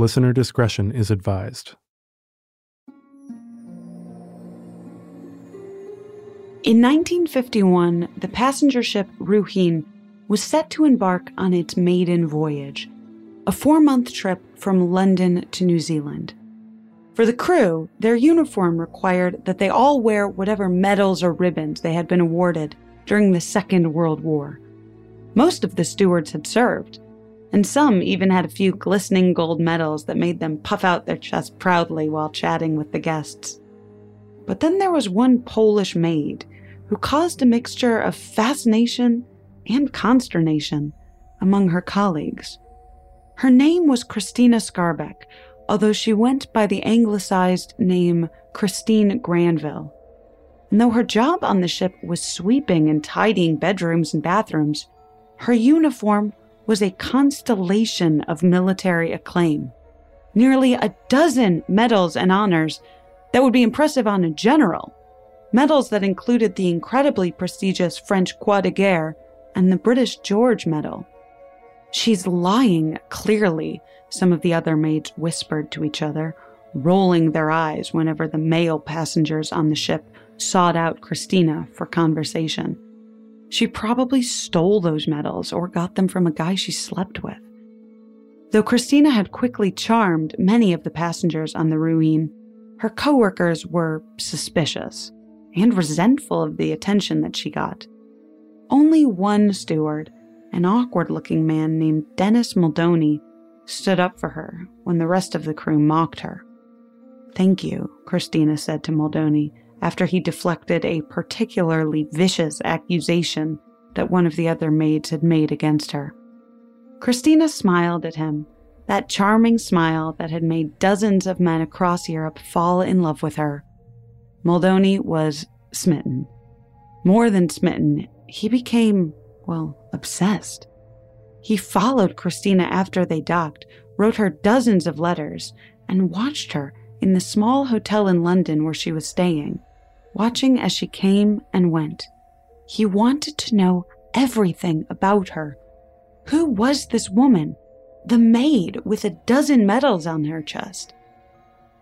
Listener discretion is advised. In 1951, the passenger ship Ruahine was set to embark on its maiden voyage, a four month trip from London to New Zealand. For the crew, their uniform required that they all wear whatever medals or ribbons they had been awarded during the Second World War. Most of the stewards had served, and some even had a few glistening gold medals that made them puff out their chests proudly while chatting with the guests. But then there was one Polish maid who caused a mixture of fascination and consternation among her colleagues. Her name was Christina Skarbek, although she went by the anglicized name Christine Granville. And though her job on the ship was sweeping and tidying bedrooms and bathrooms, her uniform was a constellation of military acclaim. Nearly a dozen medals and honors that would be impressive on a general. Medals that included the incredibly prestigious French Croix de Guerre and the British George Medal. She's lying, clearly, some of the other maids whispered to each other, rolling their eyes whenever the male passengers on the ship sought out Christina for conversation. She probably stole those medals or got them from a guy she slept with. Though Christina had quickly charmed many of the passengers on the Ruahine, her coworkers were suspicious and resentful of the attention that she got. Only one steward, an awkward looking man named Dennis Muldowney, stood up for her when the rest of the crew mocked her. Thank you, Christina said to Muldowney after he deflected a particularly vicious accusation that one of the other maids had made against her. Christina smiled at him, that charming smile that had made dozens of men across Europe fall in love with her. Muldowney was smitten. More than smitten, he became, well, obsessed. He followed Christina after they docked, wrote her dozens of letters, and watched her in the small hotel in London where she was staying watching as she came and went. He wanted to know everything about her. Who was this woman? The maid with a dozen medals on her chest.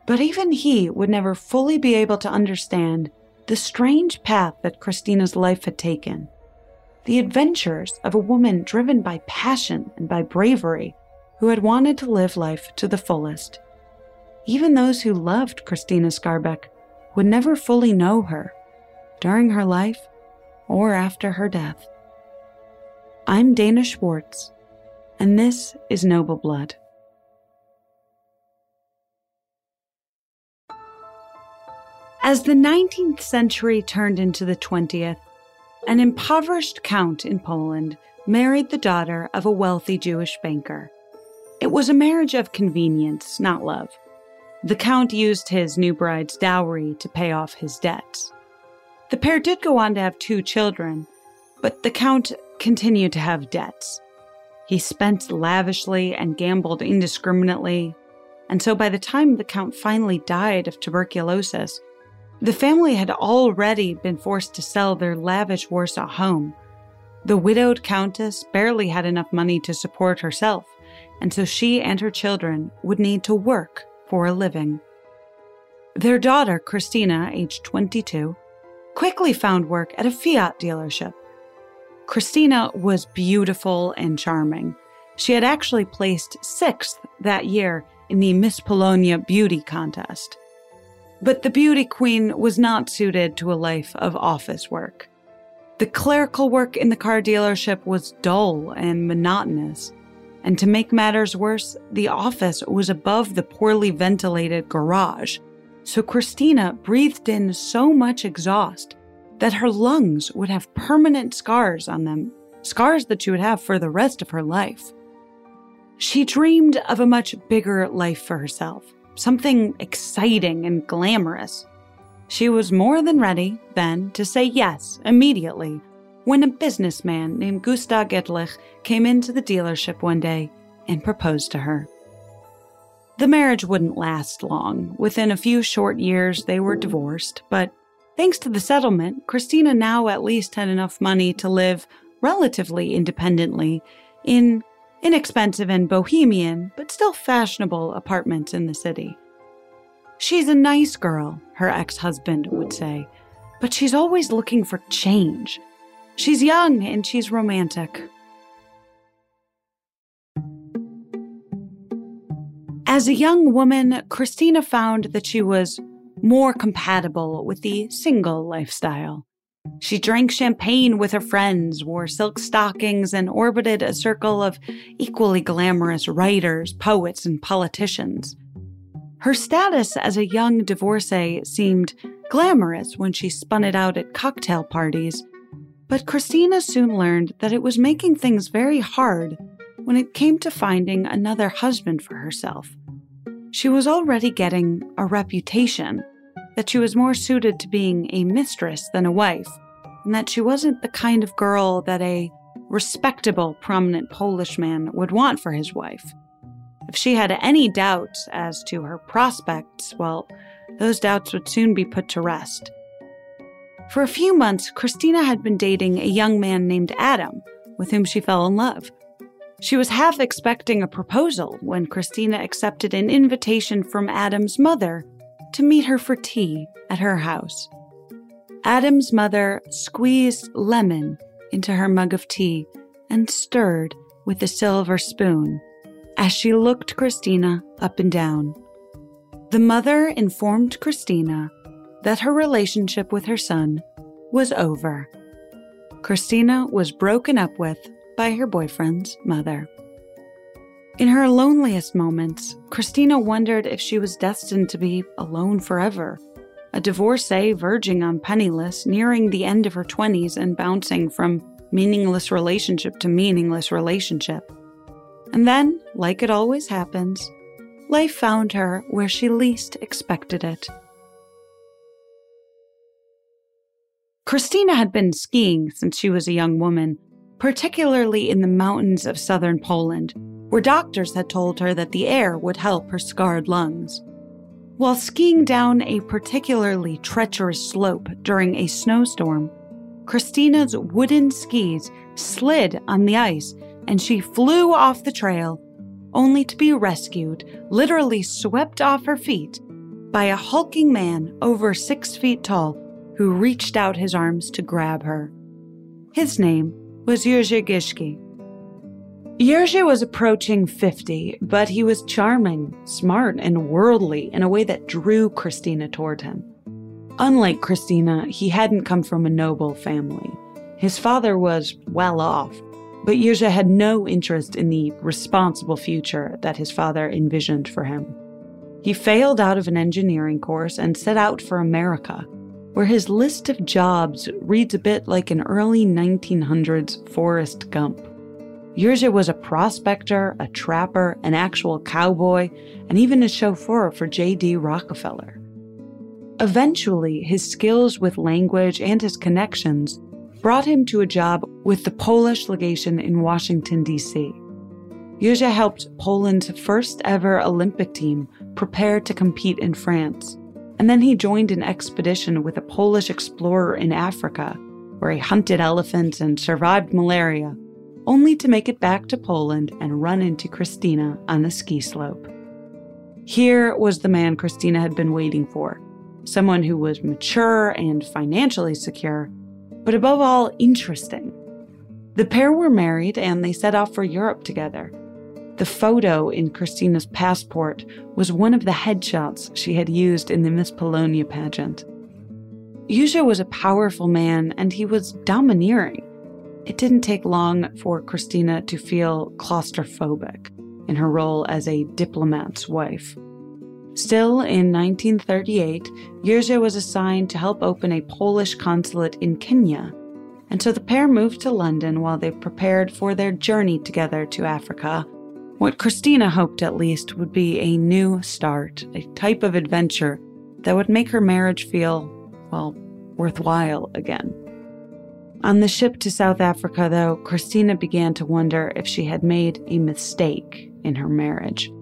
But even he would never fully be able to understand the strange path that Christina's life had taken. The adventures of a woman driven by passion and by bravery who had wanted to live life to the fullest. Even those who loved Christina Skarbek would never fully know her during her life or after her death. I'm Dana Schwartz, and this is Noble Blood. As the 19th century turned into the 20th, an impoverished count in Poland married the daughter of a wealthy Jewish banker. It was a marriage of convenience, not love. The Count used his new bride's dowry to pay off his debts. The pair did go on to have two children, but the Count continued to have debts. He spent lavishly and gambled indiscriminately, and so by the time the Count finally died of tuberculosis, the family had already been forced to sell their lavish Warsaw home. The widowed Countess barely had enough money to support herself, and so she and her children would need to work for a living. Their daughter, Christina, aged 22, quickly found work at a Fiat dealership. Christina was beautiful and charming. She had actually placed sixth that year in the Miss Polonia beauty contest. But the beauty queen was not suited to a life of office work. The clerical work in the car dealership was dull and monotonous. And to make matters worse, the office was above the poorly ventilated garage. So Christina breathed in so much exhaust that her lungs would have permanent scars on them, scars that she would have for the rest of her life. She dreamed of a much bigger life for herself, something exciting and glamorous. She was more than ready, then, to say yes immediately when a businessman named Gustav Gettlich came into the dealership one day and proposed to her. The marriage wouldn't last long. Within a few short years, they were divorced, but thanks to the settlement, Christina now at least had enough money to live relatively independently in inexpensive and bohemian, but still fashionable apartments in the city. She's a nice girl, her ex husband would say, but she's always looking for change. She's young and she's romantic. As a young woman, Christina found that she was more compatible with the single lifestyle. She drank champagne with her friends, wore silk stockings, and orbited a circle of equally glamorous writers, poets, and politicians. Her status as a young divorcee seemed glamorous when she spun it out at cocktail parties, but Christina soon learned that it was making things very hard when it came to finding another husband for herself. She was already getting a reputation that she was more suited to being a mistress than a wife, and that she wasn't the kind of girl that a respectable, prominent Polish man would want for his wife. If she had any doubts as to her prospects, well, those doubts would soon be put to rest. For a few months, Christina had been dating a young man named Adam, with whom she fell in love. She was half expecting a proposal when Christina accepted an invitation from Adam's mother to meet her for tea at her house. Adam's mother squeezed lemon into her mug of tea and stirred with a silver spoon as she looked Christina up and down. The mother informed Christina that her relationship with her son was over. Christina was broken up with by her boyfriend's mother. In her loneliest moments, Christina wondered if she was destined to be alone forever. A divorcee verging on penniless, nearing the end of her 20s and bouncing from meaningless relationship to meaningless relationship. And then, like it always happens, life found her where she least expected it. Christina had been skiing since she was a young woman, particularly in the mountains of southern Poland, where doctors had told her that the air would help her scarred lungs. While skiing down a particularly treacherous slope during a snowstorm, Christina's wooden skis slid on the ice and she flew off the trail, only to be rescued, literally swept off her feet, by a hulking man over six feet tall who reached out his arms to grab her. His name was Jerzy Giżycki. Jerzy was approaching 50, but he was charming, smart, and worldly in a way that drew Christina toward him. Unlike Christina, he hadn't come from a noble family. His father was well off, but Jerzy had no interest in the responsible future that his father envisioned for him. He failed out of an engineering course and set out for America, where his list of jobs reads a bit like an early 1900s Forrest Gump. Jerzy was a prospector, a trapper, an actual cowboy, and even a chauffeur for J.D. Rockefeller. Eventually, his skills with language and his connections brought him to a job with the Polish legation in Washington, D.C. Jerzy helped Poland's first ever Olympic team prepare to compete in France and then he joined an expedition with a Polish explorer in Africa, where he hunted elephants and survived malaria, only to make it back to Poland and run into Christina on the ski slope. Here was the man Christina had been waiting for someone who was mature and financially secure, but above all, interesting. The pair were married and they set off for Europe together, the photo in Christina's passport was one of the headshots she had used in the Miss Polonia pageant. Jerzy was a powerful man and he was domineering. It didn't take long for Christina to feel claustrophobic in her role as a diplomat's wife. Still, in 1938, Jerzy was assigned to help open a Polish consulate in Kenya, and so the pair moved to London while they prepared for their journey together to Africa. What Christina hoped at least would be a new start, a type of adventure that would make her marriage feel, well, worthwhile again. On the ship to South Africa, though, Christina began to wonder if she had made a mistake in her marriage.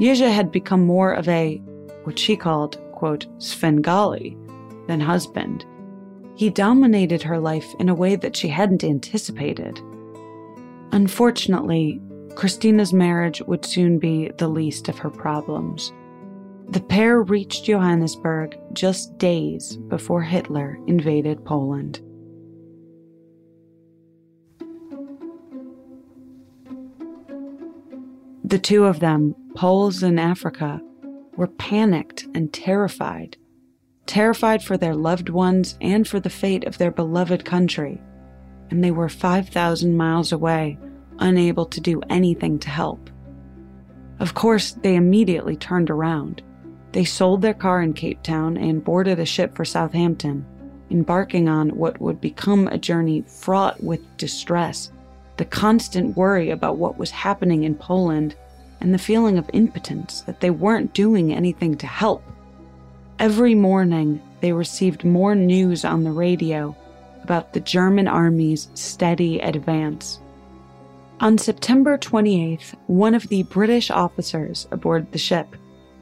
Jerzy had become more of a, what she called, quote, Svengali than husband. He dominated her life in a way that she hadn't anticipated. Unfortunately, Christina's marriage would soon be the least of her problems. The pair reached Johannesburg just days before Hitler invaded Poland. The two of them, Poles in Africa, were panicked and terrified. Terrified for their loved ones and for the fate of their beloved country. And they were 5,000 miles away, unable to do anything to help. Of course, they immediately turned around. They sold their car in Cape Town and boarded a ship for Southampton, embarking on what would become a journey fraught with distress the constant worry about what was happening in Poland, and the feeling of impotence that they weren't doing anything to help. Every morning, they received more news on the radio about the German army's steady advance. On September 28th, one of the British officers aboard the ship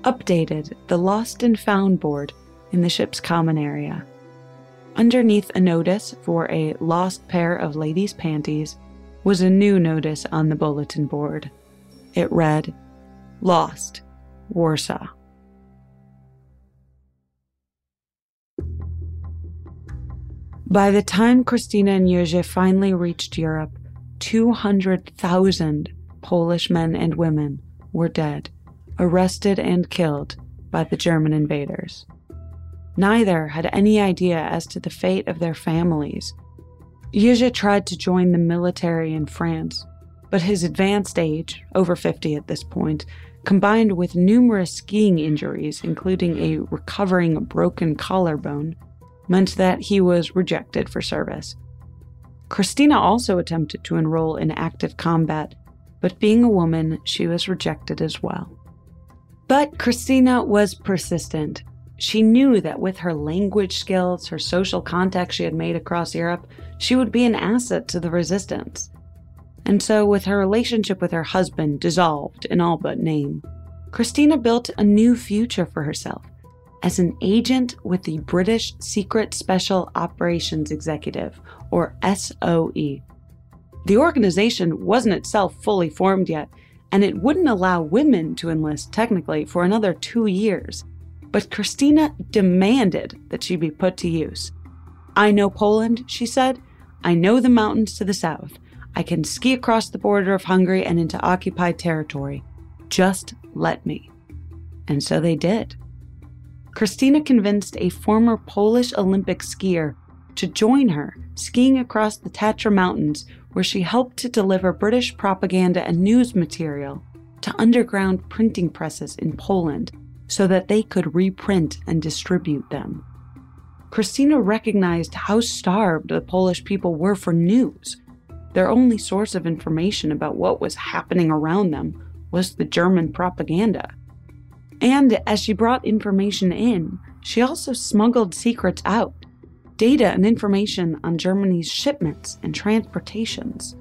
updated the Lost and Found board in the ship's common area. Underneath a notice for a lost pair of ladies' panties, was a new notice on the bulletin board. It read, Lost, Warsaw. By the time Christina and Jerzy finally reached Europe, 200,000 Polish men and women were dead, arrested and killed by the German invaders. Neither had any idea as to the fate of their families Jerzy tried to join the military in France, but his advanced age, over 50 at this point, combined with numerous skiing injuries, including a recovering broken collarbone, meant that he was rejected for service. Christina also attempted to enroll in active combat, but being a woman, she was rejected as well. But Christina was persistent. She knew that with her language skills, her social contacts she had made across Europe, she would be an asset to the resistance. And so, with her relationship with her husband dissolved in all but name, Christina built a new future for herself as an agent with the British Secret Special Operations Executive, or SOE. The organization wasn't itself fully formed yet, and it wouldn't allow women to enlist technically for another two years. But Christina demanded that she be put to use. I know Poland, she said, I know the mountains to the south. I can ski across the border of Hungary and into occupied territory. Just let me. And so they did. Christina convinced a former Polish Olympic skier to join her skiing across the Tatra Mountains, where she helped to deliver British propaganda and news material to underground printing presses in Poland so that they could reprint and distribute them. Christina recognized how starved the Polish people were for news. Their only source of information about what was happening around them was the German propaganda. And as she brought information in, she also smuggled secrets out data and information on Germany's shipments and transportations.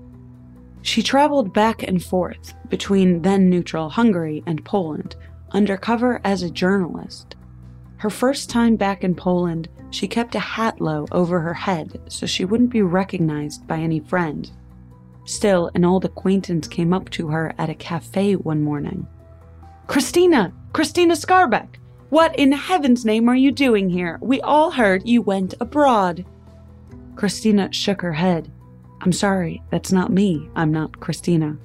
She traveled back and forth between then neutral Hungary and Poland, undercover as a journalist. Her first time back in Poland, she kept a hat low over her head so she wouldn't be recognized by any friend. Still, an old acquaintance came up to her at a cafe one morning. Christina! Christina Skarbek, What in heaven's name are you doing here? We all heard you went abroad. Christina shook her head. I'm sorry, that's not me. I'm not Christina.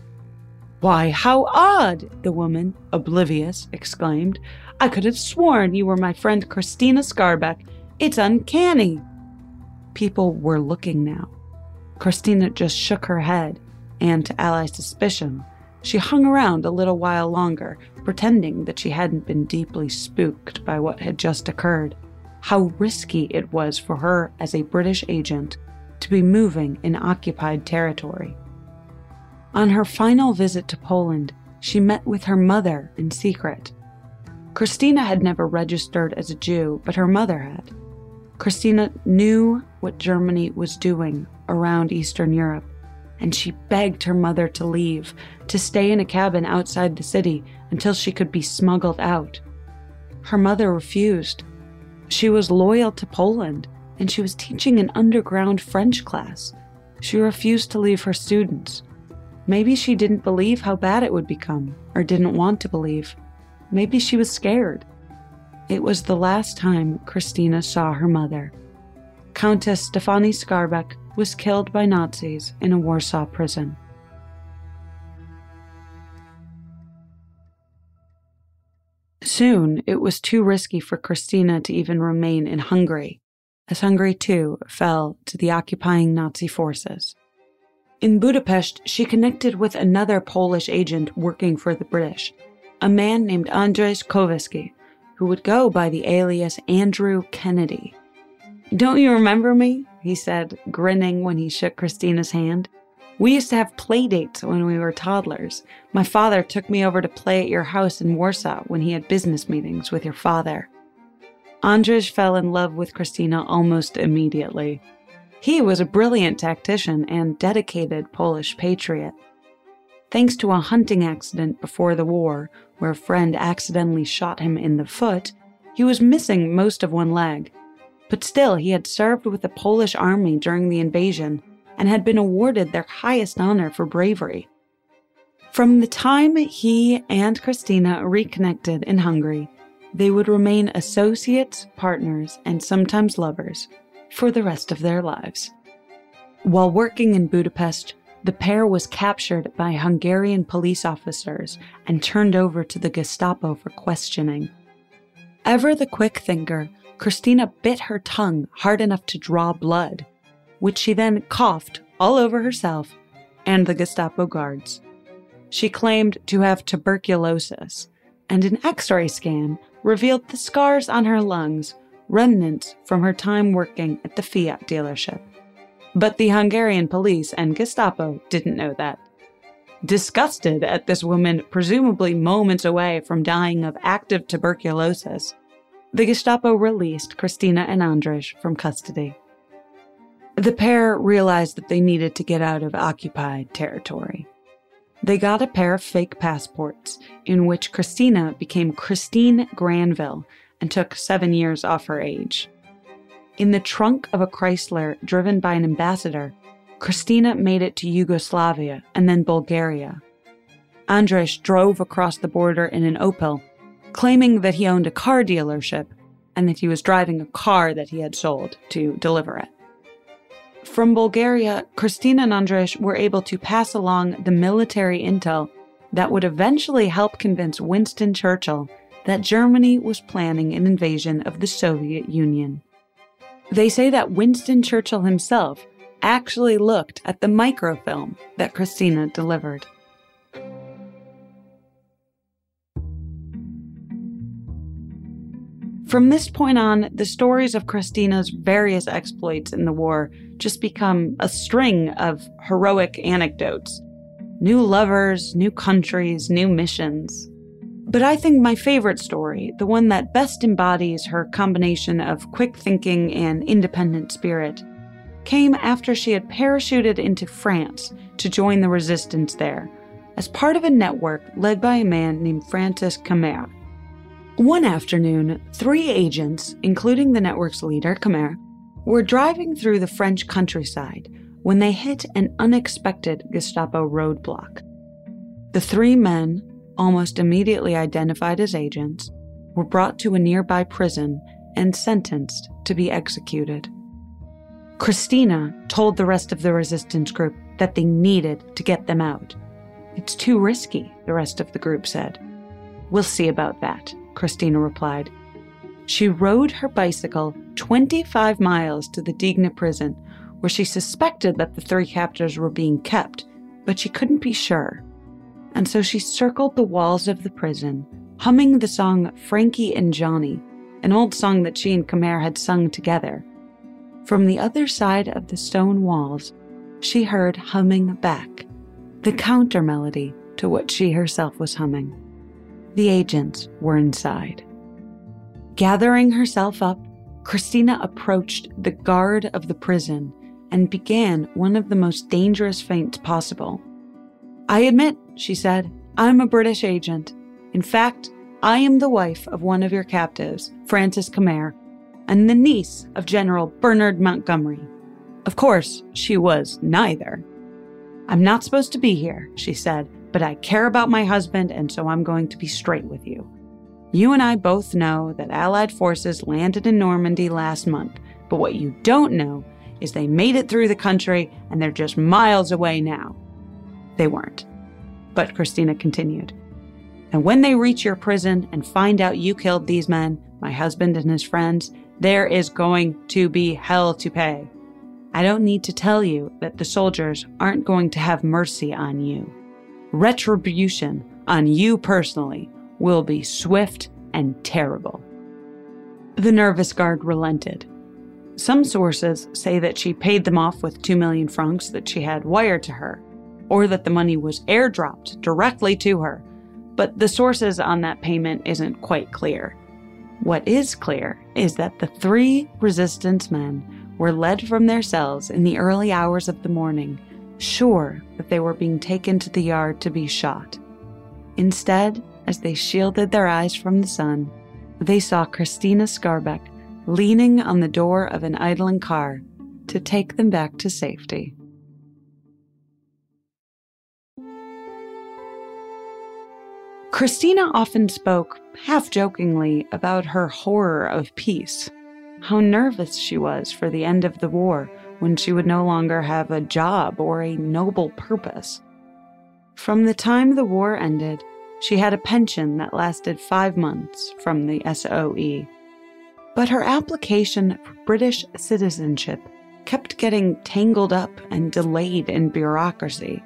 Why, how odd! the woman, oblivious, exclaimed. I could have sworn you were my friend Christina Skarbek. it's uncanny. People were looking now. Christina just shook her head, and to Ally's suspicion, She hung around a little while longer, pretending that she hadn't been deeply spooked by what had just occurred. How risky it was for her as a British agent to be moving in occupied territory. On her final visit to Poland, she met with her mother in secret. Christina had never registered as a Jew, but her mother had. Christina knew what Germany was doing around Eastern Europe, and she begged her mother to leave, to stay in a cabin outside the city until she could be smuggled out. Her mother refused. She was loyal to Poland, and she was teaching an underground French class. She refused to leave her students. Maybe she didn't believe how bad it would become, or didn't want to believe. Maybe she was scared. It was the last time Christina saw her mother. Countess Stefani Skarbek was killed by Nazis in a Warsaw prison. Soon, it was too risky for Christina to even remain in Hungary, as Hungary too fell to the occupying Nazi forces. In Budapest, she connected with another Polish agent working for the British, a man named Andrzej Kowerski, who would go by the alias Andrew Kennedy. Don't you remember me? he said, grinning when he shook Christina's hand. We used to have play dates when we were toddlers. My father took me over to play at your house in Warsaw when he had business meetings with your father. Andrzej fell in love with Christina almost immediately. He was a brilliant tactician and dedicated Polish patriot. Thanks to a hunting accident before the war, where a friend accidentally shot him in the foot, he was missing most of one leg. But still, he had served with the Polish army during the invasion and had been awarded their highest honor for bravery. From the time he and Christina reconnected in Hungary, they would remain associates, partners, and sometimes lovers for the rest of their lives. While working in Budapest, the pair was captured by Hungarian police officers and turned over to the Gestapo for questioning. Ever the quick thinker, Christina bit her tongue hard enough to draw blood, which she then coughed all over herself and the Gestapo guards. She claimed to have tuberculosis, and an x ray scan revealed the scars on her lungs, remnants from her time working at the Fiat dealership. But the Hungarian police and Gestapo didn't know that. Disgusted at this woman, presumably moments away from dying of active tuberculosis, the Gestapo released Christina and Andrzej from custody. The pair realized that they needed to get out of occupied territory. They got a pair of fake passports in which Christina became Christine Granville and took seven years off her age. In the trunk of a Chrysler driven by an ambassador, Christina made it to Yugoslavia and then Bulgaria. Andrzej drove across the border in an Opel, claiming that he owned a car dealership and that he was driving a car that he had sold to deliver it. From Bulgaria, Christina and Andrzej were able to pass along the military intel that would eventually help convince Winston Churchill that Germany was planning an invasion of the Soviet Union. They say that Winston Churchill himself actually looked at the microfilm that Christina delivered. From this point on, the stories of Christina's various exploits in the war just become a string of heroic anecdotes. New lovers, new countries, new missions. But I think my favorite story, the one that best embodies her combination of quick thinking and independent spirit, came after she had parachuted into France to join the resistance there, as part of a network led by a man named Francis Kamer. One afternoon, three agents, including the network's leader, Kamer, were driving through the French countryside when they hit an unexpected Gestapo roadblock. The three men, almost immediately identified as agents, were brought to a nearby prison and sentenced to be executed. Christina told the rest of the resistance group that they needed to get them out. It's too risky, the rest of the group said. We'll see about that, Christina replied. She rode her bicycle 25 miles to the Digne prison, where she suspected that the three captors were being kept, but she couldn't be sure. and so she circled the walls of the prison, humming the song Frankie and Johnny, an old song that she and Khmer had sung together. From the other side of the stone walls, she heard humming back, the counter melody to what she herself was humming. The agents were inside. Gathering herself up, Christina approached the guard of the prison and began one of the most dangerous feints possible. I admit, she said, I'm a British agent. In fact, I am the wife of one of your captives, Francis Khmer, and the niece of General Bernard Montgomery. Of course, she was neither. I'm not supposed to be here, she said, but I care about my husband, and so I'm going to be straight with you. You and I both know that Allied forces landed in Normandy last month, but what you don't know is they made it through the country and they're just miles away now. They weren't. But Christina continued. And when they reach your prison and find out you killed these men, my husband and his friends, there is going to be hell to pay. I don't need to tell you that the soldiers aren't going to have mercy on you. Retribution on you personally will be swift and terrible. The nervous guard relented. Some sources say that she paid them off with 2 million francs that she had wired to her, or that the money was airdropped directly to her, but the sources on that payment isn't quite clear. What is clear is that the three resistance men were led from their cells in the early hours of the morning, sure that they were being taken to the yard to be shot. Instead, as they shielded their eyes from the sun, they saw Christina Skarbek leaning on the door of an idling car to take them back to safety. Christina often spoke, half jokingly, about her horror of peace, how nervous she was for the end of the war when she would no longer have a job or a noble purpose. From the time the war ended, she had a pension that lasted five months from the SOE. But her application for British citizenship kept getting tangled up and delayed in bureaucracy.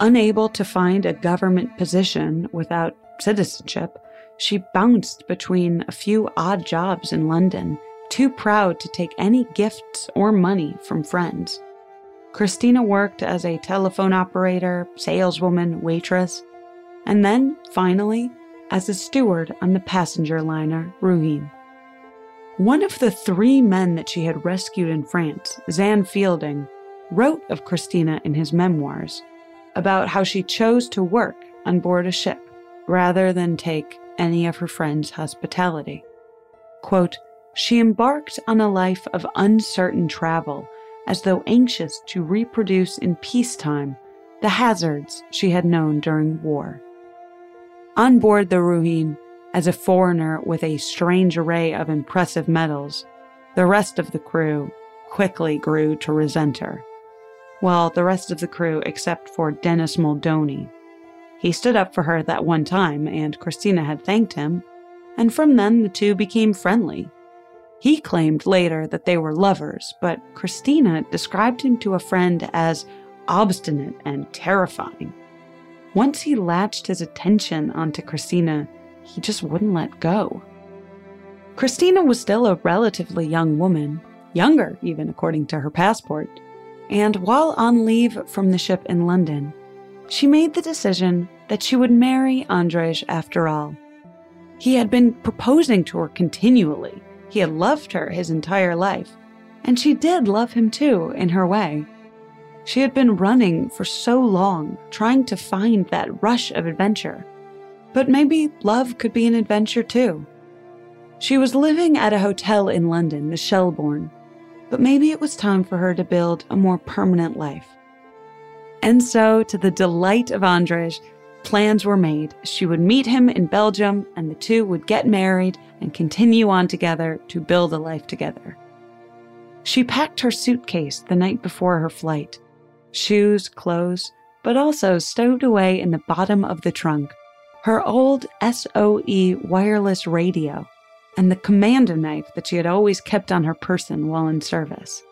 Unable to find a government position without citizenship, she bounced between a few odd jobs in London, too proud to take any gifts or money from friends. Christina worked as a telephone operator, saleswoman, waitress, and then, finally, as a steward on the passenger liner Ruahine. One of the three men that she had rescued in France, Xan Fielding, wrote of Christina in his memoirs about how she chose to work on board a ship rather than take any of her friends' hospitality. Quote, she embarked on a life of uncertain travel as though anxious to reproduce in peacetime the hazards she had known during war. On board the Ruahine, as a foreigner with a strange array of impressive medals, the rest of the crew quickly grew to resent her well, the rest of the crew except for Dennis Muldowney. He stood up for her that one time, and Christina had thanked him, and from then the two became friendly. He claimed later that they were lovers, but Christina described him to a friend as obstinate and terrifying. Once he latched his attention onto Christina, he just wouldn't let go. Christina was still a relatively young woman, younger even according to her passport, and while on leave from the ship in London, she made the decision that she would marry Andrzej after all. He had been proposing to her continually. He had loved her his entire life, and she did love him too, in her way. She had been running for so long, trying to find that rush of adventure. But maybe love could be an adventure too. She was living at a hotel in London, the Shelbourne, but maybe it was time for her to build a more permanent life. And so, to the delight of Andrzej, plans were made. She would meet him in Belgium, and the two would get married and continue on together to build a life together. She packed her suitcase the night before her flight shoes, clothes, but also stowed away in the bottom of the trunk her old SOE wireless radio and the commando knife that she had always kept on her person while in service.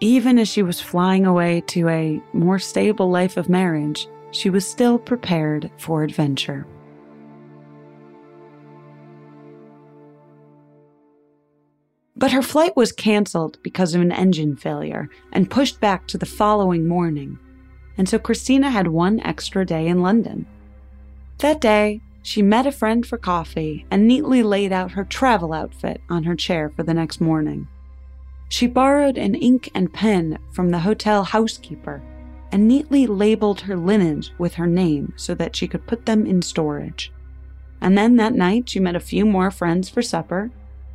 Even as she was flying away to a more stable life of marriage, she was still prepared for adventure. But her flight was canceled because of an engine failure and pushed back to the following morning, and so Christina had one extra day in London. That day, she met a friend for coffee and neatly laid out her travel outfit on her chair for the next morning. She borrowed an ink and pen from the hotel housekeeper and neatly labeled her linens with her name so that she could put them in storage. And then that night, she met a few more friends for supper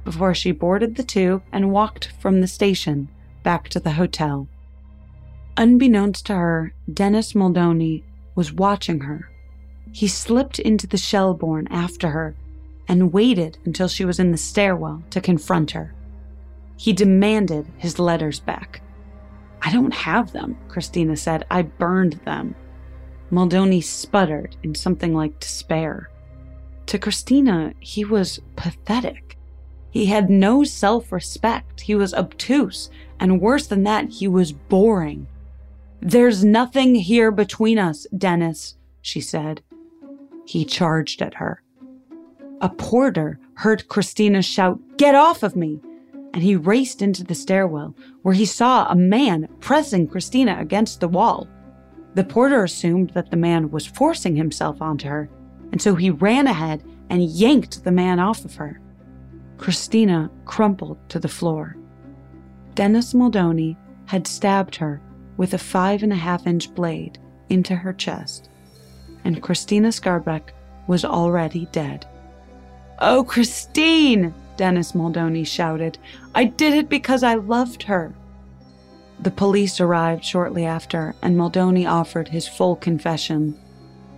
before she boarded the tube and walked from the station back to the hotel. Unbeknownst to her, Dennis Muldowney was watching her. He slipped into the Shelbourne after her and waited until she was in the stairwell to confront her. He demanded his letters back. I don't have them, Christina said. I burned them. Muldowney sputtered in something like despair. To Christina, he was pathetic. He had no self respect. He was obtuse. And worse than that, he was boring. There's nothing here between us, Dennis, she said. He charged at her. A porter heard Christina shout, Get off of me! And he raced into the stairwell, where he saw a man pressing Christina against the wall. The porter assumed that the man was forcing himself onto her, and so he ran ahead and yanked the man off of her. Christina crumpled to the floor. Dennis Muldowney had stabbed her with a five and a half inch blade into her chest, and Christina Skarbek was already dead. Oh, Christine! Dennis Muldowney shouted. I did it because I loved her. The police arrived shortly after, and Muldowney offered his full confession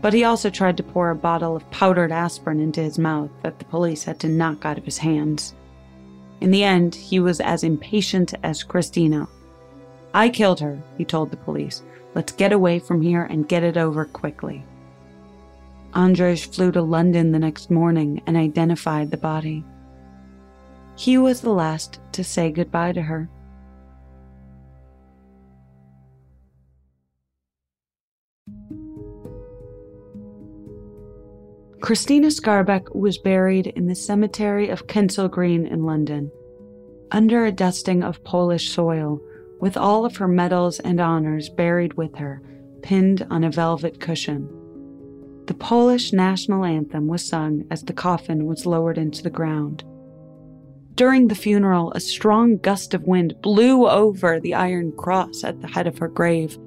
but he also tried to pour a bottle of powdered aspirin into his mouth that the police had to knock out of his hands. In the end, he was as impatient as Christina. I killed her, he told the police. Let's get away from here and get it over quickly. Andres flew to London the next morning and identified the body. He was the last to say goodbye to her. Christina Skarbek was buried in the cemetery of Kensal Green in London, under a dusting of Polish soil, with all of her medals and honors buried with her, pinned on a velvet cushion. The Polish national anthem was sung as the coffin was lowered into the ground. During the funeral, a strong gust of wind blew over the iron cross at the head of her grave,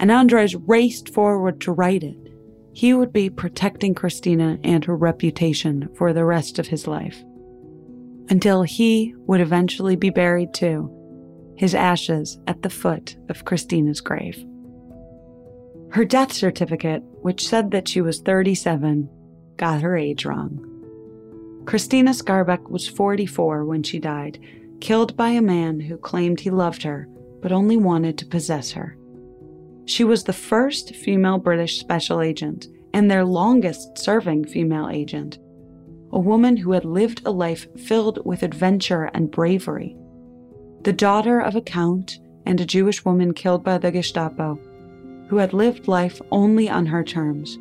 and Andres raced forward to right it. He would be protecting Christina and her reputation for the rest of his life. Until he would eventually be buried too, his ashes at the foot of Christina's grave. Her death certificate, which said that she was 37, got her age wrong. Christina Skarbek was 44 when she died, killed by a man who claimed he loved her but only wanted to possess her. She was the first female British special agent and their longest serving female agent, a woman who had lived a life filled with adventure and bravery. The daughter of a count and a Jewish woman killed by the Gestapo, who had lived life only on her terms,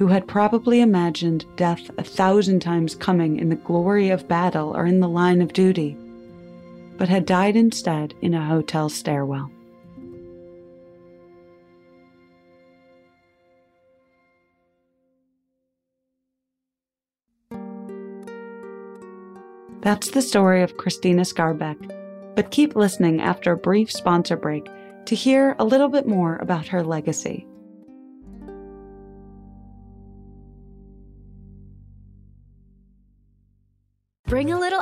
who had probably imagined death a thousand times coming in the glory of battle or in the line of duty, but had died instead in a hotel stairwell. That's the story of Christina Skarbek. But keep listening after a brief sponsor break to hear a little bit more about her legacy.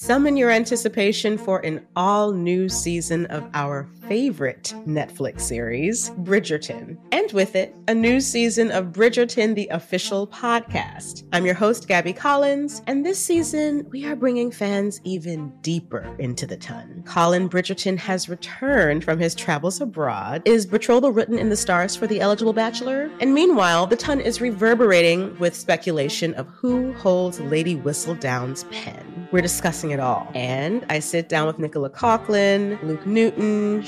Summon your anticipation for an all new season of our favorite Netflix series, Bridgerton, and with it, a new season of Bridgerton, the official podcast. I'm your host, Gabby Collins, and this season we are bringing fans even deeper into the ton. Colin Bridgerton has returned from his travels abroad. Is betrothal written in the stars for the eligible bachelor? And meanwhile, the ton is reverberating with speculation of who holds Lady Whistledown's pen. We're discussing it all. And I sit down with Nicola Coughlan, Luke Newton,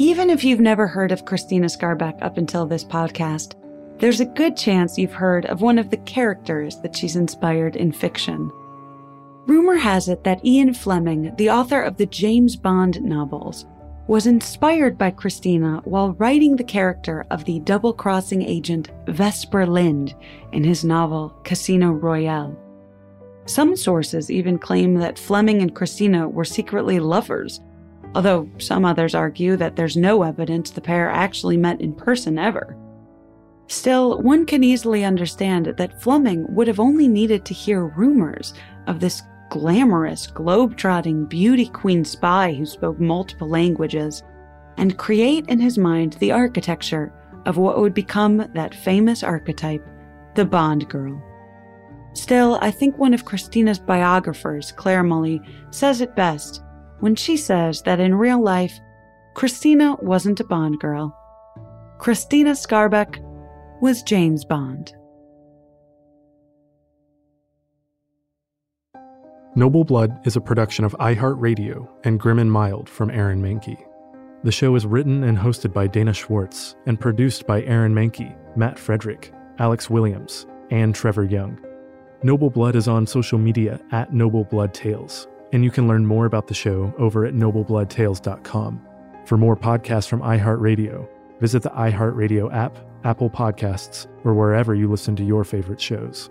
Even if you've never heard of Krystyna Skarbek up until this podcast, there's a good chance you've heard of one of the characters that she's inspired in fiction. Rumor has it that Ian Fleming, the author of the James Bond novels, was inspired by Krystyna while writing the character of the double crossing agent Vesper Lynd in his novel Casino Royale. Some sources even claim that Fleming and Krystyna were secretly lovers, although some others argue that there's no evidence the pair actually met in person ever. Still, one can easily understand that Fleming would have only needed to hear rumors of this glamorous, globe-trotting beauty queen spy who spoke multiple languages, and create in his mind the architecture of what would become that famous archetype, the Bond girl. Still, I think one of Krystyna's biographers, Clare Mulley, says it best when she says that in real life, Krystyna wasn't a Bond girl. Krystyna Skarbek was James Bond. Noble Blood is a production of iHeartRadio and Grim and Mild from Aaron Mahnke. The show is written and hosted by Dana Schwartz and produced by Aaron Mahnke, Matt Frederick, Alex Williams, and Trevor Young. Noble Blood is on social media at Noble Blood Tales, and you can learn more about the show over at noblebloodtales.com. For more podcasts from iHeartRadio, visit the iHeartRadio app, Apple Podcasts, or wherever you listen to your favorite shows.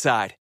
Side.